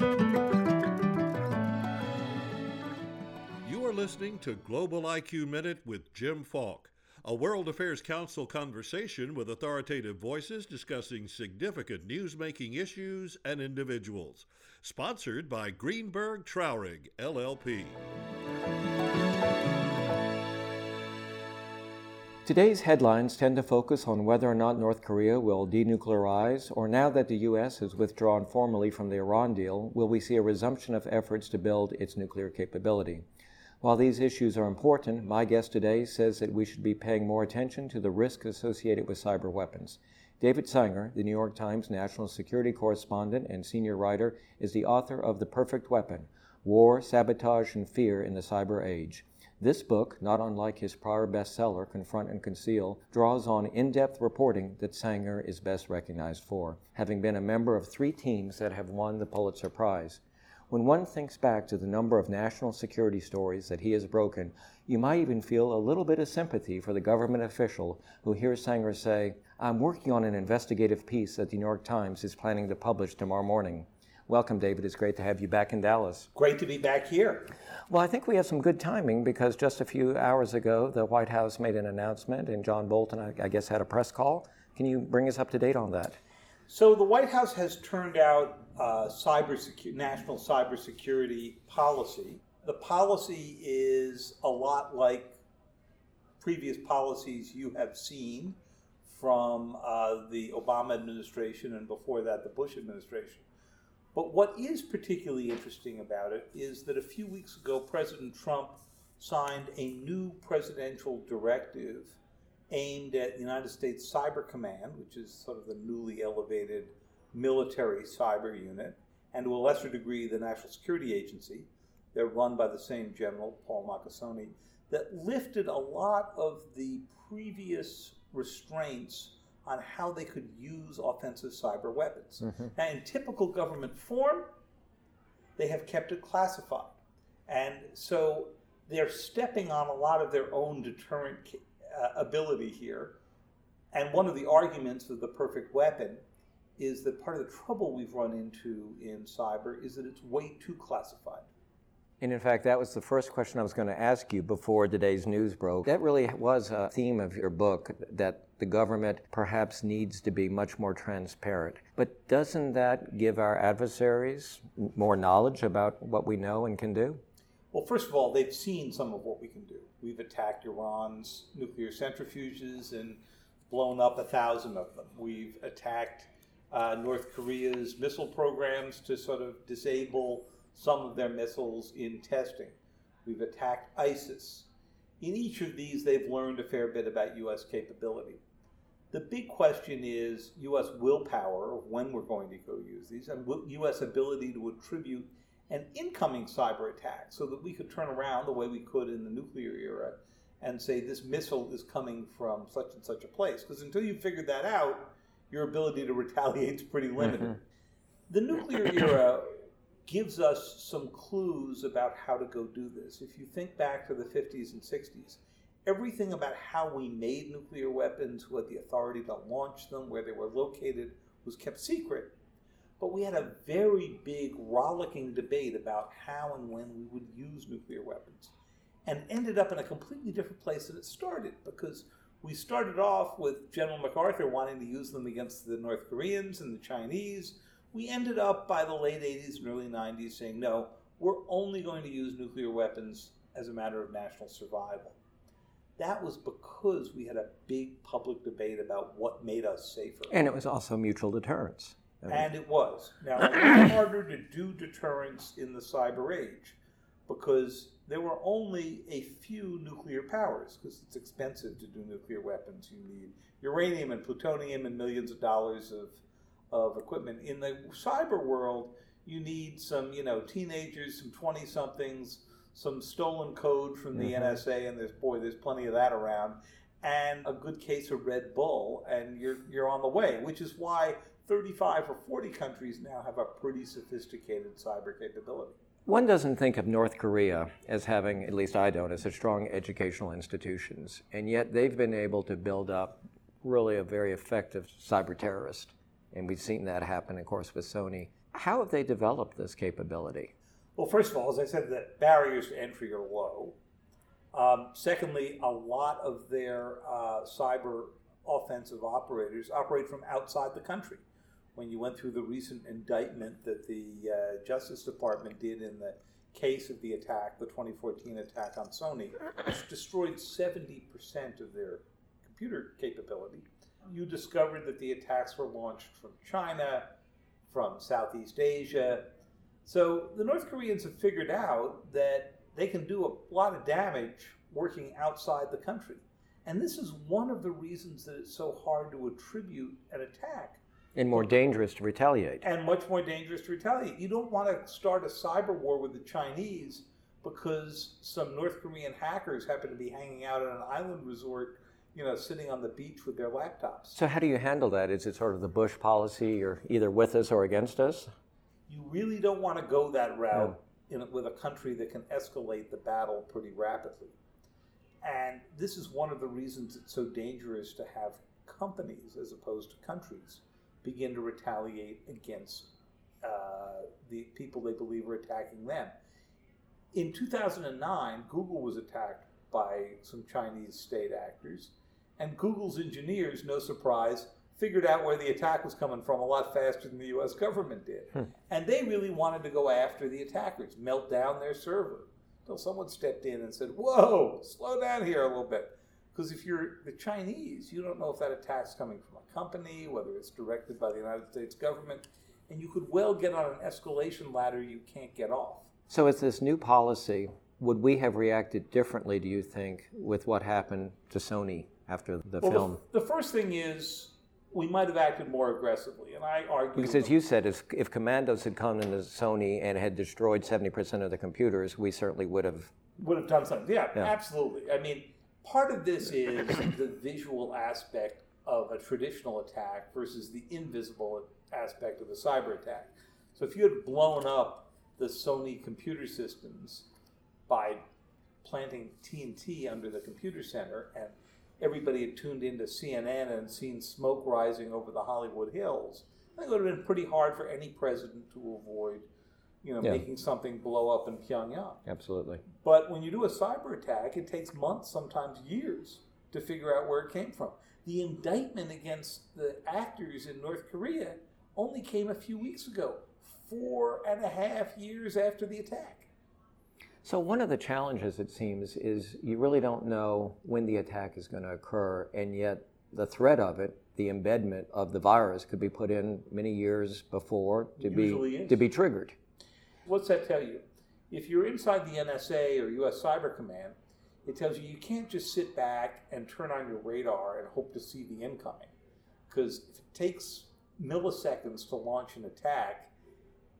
You are listening to Global IQ Minute with Jim Falk, a World Affairs Council conversation with authoritative voices discussing significant news-making issues and individuals. Sponsored by Greenberg Traurig, LLP. Today's headlines tend to focus on whether or not North Korea will denuclearize, or now that the U.S. has withdrawn formally from the Iran deal, will we see a resumption of efforts to build its nuclear capability? While these issues are important, my guest today says that we should be paying more attention to the risk associated with cyber weapons. David Sanger, the New York Times national security correspondent and senior writer, is the author of The Perfect Weapon War, Sabotage, and Fear in the Cyber Age. This book, not unlike his prior bestseller, Confront and Conceal, draws on in depth reporting that Sanger is best recognized for, having been a member of three teams that have won the Pulitzer Prize. When one thinks back to the number of national security stories that he has broken, you might even feel a little bit of sympathy for the government official who hears Sanger say, I'm working on an investigative piece that the New York Times is planning to publish tomorrow morning. Welcome, David. It's great to have you back in Dallas. Great to be back here. Well, I think we have some good timing because just a few hours ago, the White House made an announcement, and John Bolton, I guess, had a press call. Can you bring us up to date on that? So, the White House has turned out uh, cyber secu- national cybersecurity policy. The policy is a lot like previous policies you have seen from uh, the Obama administration and before that, the Bush administration. But what is particularly interesting about it is that a few weeks ago, President Trump signed a new presidential directive aimed at the United States Cyber Command, which is sort of the newly elevated military cyber unit, and to a lesser degree, the National Security Agency. They're run by the same general, Paul Nakasone, that lifted a lot of the previous restraints on how they could use offensive cyber weapons. Mm-hmm. Now, in typical government form, they have kept it classified. And so they're stepping on a lot of their own deterrent uh, ability here. And one of the arguments of the perfect weapon is that part of the trouble we've run into in cyber is that it's way too classified. And in fact, that was the first question I was going to ask you before today's news broke. That really was a theme of your book that the government perhaps needs to be much more transparent. But doesn't that give our adversaries more knowledge about what we know and can do? Well, first of all, they've seen some of what we can do. We've attacked Iran's nuclear centrifuges and blown up a thousand of them. We've attacked uh, North Korea's missile programs to sort of disable some of their missiles in testing. We've attacked ISIS. In each of these, they've learned a fair bit about U.S. capability. The big question is U.S. willpower of when we're going to go use these, and U.S. ability to attribute an incoming cyber attack so that we could turn around the way we could in the nuclear era and say this missile is coming from such and such a place. Because until you figure that out, your ability to retaliate is pretty limited. Mm-hmm. The nuclear era gives us some clues about how to go do this. If you think back to the 50s and 60s, everything about how we made nuclear weapons, who had the authority to launch them, where they were located, was kept secret. But we had a very big, rollicking debate about how and when we would use nuclear weapons. And ended up in a completely different place than it started because we started off with General MacArthur wanting to use them against the North Koreans and the Chinese we ended up by the late 80s and early 90s saying, no, we're only going to use nuclear weapons as a matter of national survival. That was because we had a big public debate about what made us safer. And it was also mutual deterrence. I mean. And it was. Now, it's harder to do deterrence in the cyber age because there were only a few nuclear powers because it's expensive to do nuclear weapons. You need uranium and plutonium and millions of dollars of of equipment. In the cyber world, you need some, you know, teenagers, some 20 somethings, some stolen code from the mm-hmm. NSA, and there's, boy, there's plenty of that around, and a good case of Red Bull, and you're, you're on the way, which is why 35 or 40 countries now have a pretty sophisticated cyber capability. One doesn't think of North Korea as having, at least I don't, as such strong educational institutions, and yet they've been able to build up really a very effective cyber terrorist and we've seen that happen, of course, with Sony. How have they developed this capability? Well, first of all, as I said, the barriers to entry are low. Um, secondly, a lot of their uh, cyber offensive operators operate from outside the country. When you went through the recent indictment that the uh, Justice Department did in the case of the attack, the 2014 attack on Sony, which destroyed 70% of their computer capability, you discovered that the attacks were launched from China, from Southeast Asia. So the North Koreans have figured out that they can do a lot of damage working outside the country. And this is one of the reasons that it's so hard to attribute an attack. And more dangerous to retaliate. And much more dangerous to retaliate. You don't want to start a cyber war with the Chinese because some North Korean hackers happen to be hanging out at an island resort, you know, sitting on the beach with their laptops. So, how do you handle that? Is it sort of the Bush policy, you're either with us or against us? You really don't want to go that route in, with a country that can escalate the battle pretty rapidly. And this is one of the reasons it's so dangerous to have companies as opposed to countries begin to retaliate against uh, the people they believe are attacking them. In 2009, Google was attacked by some Chinese state actors, and Google's engineers, no surprise, figured out where the attack was coming from a lot faster than the US government did. Hmm. And they really wanted to go after the attackers, melt down their server. Until someone stepped in and said, Whoa, slow down here a little bit. Because if you're the Chinese, you don't know if that attack's coming from a company, whether it's directed by the United States government, and you could well get on an escalation ladder you can't get off. So, it's this new policy. Would we have reacted differently, do you think, with what happened to Sony after the well, film? The, the first thing is we might have acted more aggressively. And I argue. Because as you said, if, if commandos had come into Sony and had destroyed 70% of the computers, we certainly would have. Would have done something. Yeah, yeah, absolutely. I mean, part of this is the visual aspect of a traditional attack versus the invisible aspect of a cyber attack. So if you had blown up the Sony computer systems by planting TNT under the computer center and everybody had tuned into CNN and seen smoke rising over the Hollywood Hills, I think it would have been pretty hard for any president to avoid, you know, yeah. making something blow up in Pyongyang. Absolutely. But when you do a cyber attack, it takes months, sometimes years, to figure out where it came from. The indictment against the actors in North Korea only came a few weeks ago, four and a half years after the attack. So, one of the challenges, it seems, is you really don't know when the attack is going to occur, and yet the threat of it, the embedment of the virus, could be put in many years before to be to be triggered. What's that tell you? If you're inside the NSA or U.S. Cyber Command, it tells you you can't just sit back and turn on your radar and hope to see the incoming, because if it takes milliseconds to launch an attack,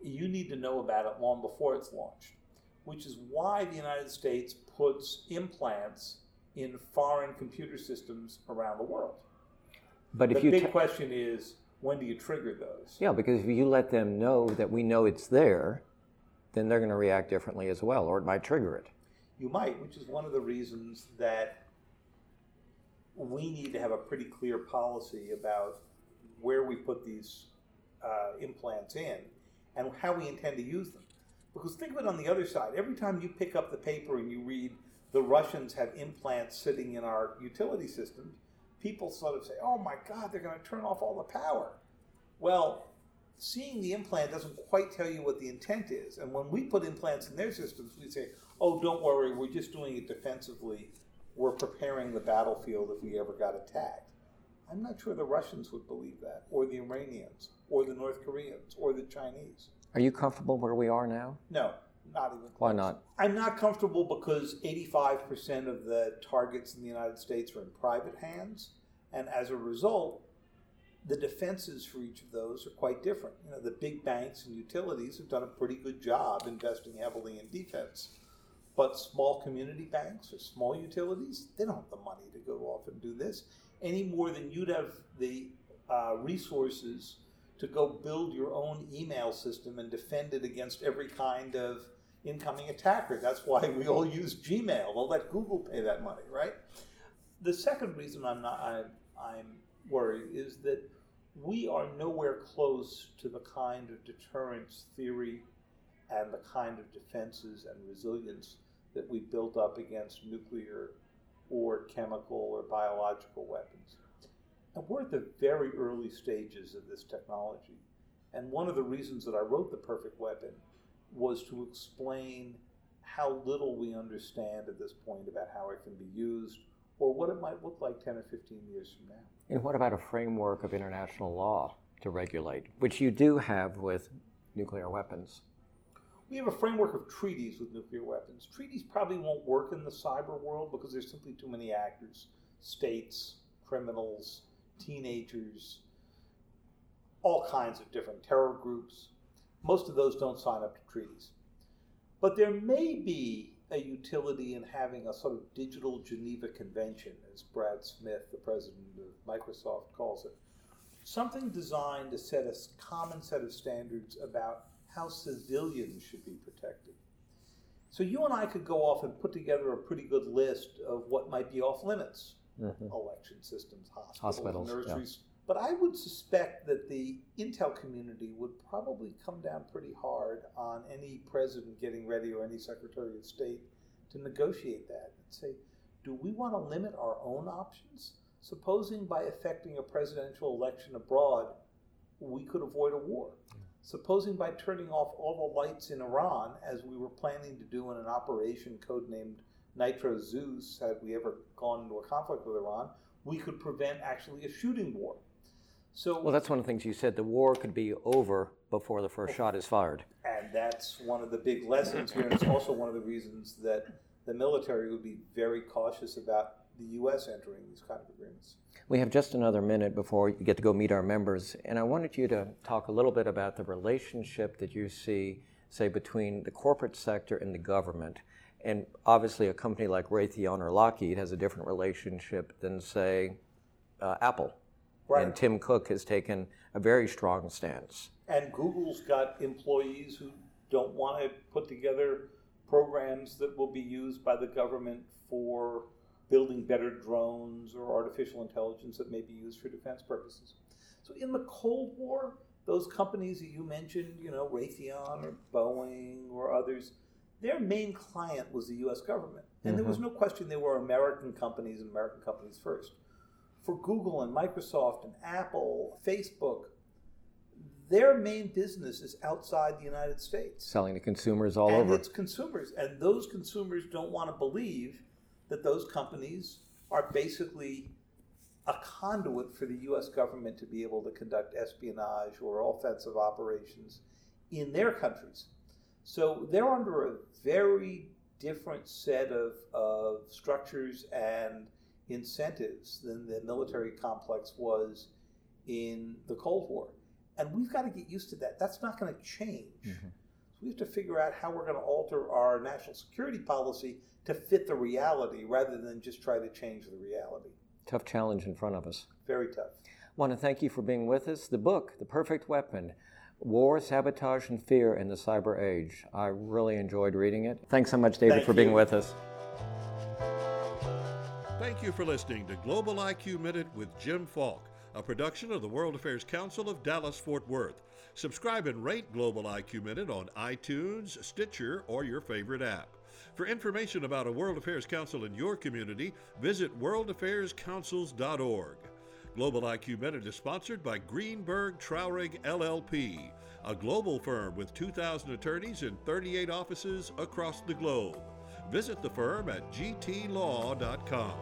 you need to know about it long before it's launched which is why the United States puts implants in foreign computer systems around the world. But the if you big t- question is, when do you trigger those? Yeah, because if you let them know that we know it's there, then they're going to react differently as well, or it might trigger it. You might, which is one of the reasons that we need to have a pretty clear policy about where we put these uh, implants in and how we intend to use them. Because think of it on the other side. Every time you pick up the paper and you read the Russians have implants sitting in our utility systems, people sort of say, oh my God, they're going to turn off all the power. Well, seeing the implant doesn't quite tell you what the intent is. And when we put implants in their systems, we say, oh, don't worry, we're just doing it defensively. We're preparing the battlefield if we ever got attacked. I'm not sure the Russians would believe that, or the Iranians, or the North Koreans, or the Chinese. Are you comfortable where we are now? No, not even. Why not? I'm not comfortable because 85% of the targets in the United States are in private hands, and as a result, the defenses for each of those are quite different. You know, the big banks and utilities have done a pretty good job investing heavily in defense. But small community banks or small utilities, they don't have the money to go off and do this any more than you'd have the uh, resources to go build your own email system and defend it against every kind of incoming attacker. That's why we all use Gmail. We'll let Google pay that money, right? The second reason I'm not I'm, I'm worried is that we are nowhere close to the kind of deterrence theory and the kind of defenses and resilience that we built up against nuclear or chemical or biological weapons. And we're at the very early stages of this technology. And one of the reasons that I wrote The Perfect Weapon was to explain how little we understand at this point about how it can be used or what it might look like 10 or 15 years from now. And what about a framework of international law to regulate, which you do have with nuclear weapons? We have a framework of treaties with nuclear weapons. Treaties probably won't work in the cyber world because there's simply too many actors states, criminals, teenagers, all kinds of different terror groups. Most of those don't sign up to treaties. But there may be a utility in having a sort of digital Geneva Convention, as Brad Smith, the president of Microsoft, calls it. Something designed to set a common set of standards about how civilians should be protected. So you and I could go off and put together a pretty good list of what might be off limits. Mm-hmm. Election systems, hospitals, hospitals nurseries. Yeah. But I would suspect that the Intel community would probably come down pretty hard on any president getting ready or any secretary of state to negotiate that and say, do we want to limit our own options? Supposing by effecting a presidential election abroad, we could avoid a war. Supposing by turning off all the lights in Iran, as we were planning to do in an operation codenamed Nitro Zeus, had we ever gone into a conflict with Iran, we could prevent actually a shooting war. So, well, that's one of the things you said. The war could be over before the first shot is fired. And that's one of the big lessons here, and it's also one of the reasons that the military would be very cautious about the U.S. entering these kind of agreements. We have just another minute before you get to go meet our members, and I wanted you to talk a little bit about the relationship that you see, say, between the corporate sector and the government. And obviously, a company like Raytheon or Lockheed has a different relationship than, say, uh, Apple. Right. And Tim Cook has taken a very strong stance. And Google's got employees who don't want to put together programs that will be used by the government for building better drones or artificial intelligence that may be used for defense purposes. So in the Cold War, those companies that you mentioned, you know, Raytheon or Boeing or others, their main client was the US government. And mm-hmm. there was mm-hmm. no question they were American companies and American companies first. For Google and Microsoft and Apple, Facebook, their main business is outside the United States. Selling to consumers all and over. And it's consumers. And those consumers don't want to believe that those companies are basically a conduit for the U.S. government to be able to conduct espionage or offensive operations in their countries. So they're under a very different set of, of structures and incentives than the military complex was in the Cold War. And we've got to get used to that. That's not going to change. Mm-hmm. So we have to figure out how we're going to alter our national security policy to fit the reality rather than just try to change the reality. Tough challenge in front of us. Very tough. I want to thank you for being with us. The book, The Perfect Weapon War, Sabotage, and Fear in the Cyber Age. I really enjoyed reading it. Thanks so much, David, thank for you. being with us. Thank you for listening to Global IQ Minute with Jim Falk, a production of the World Affairs Council of Dallas Fort Worth. Subscribe and rate Global IQ Minute on iTunes, Stitcher, or your favorite app. For information about a World Affairs Council in your community, visit worldaffairscouncils.org. Global IQ Minute is sponsored by Greenberg Traurig LLP, a global firm with 2,000 attorneys in 38 offices across the globe. Visit the firm at gtlaw.com.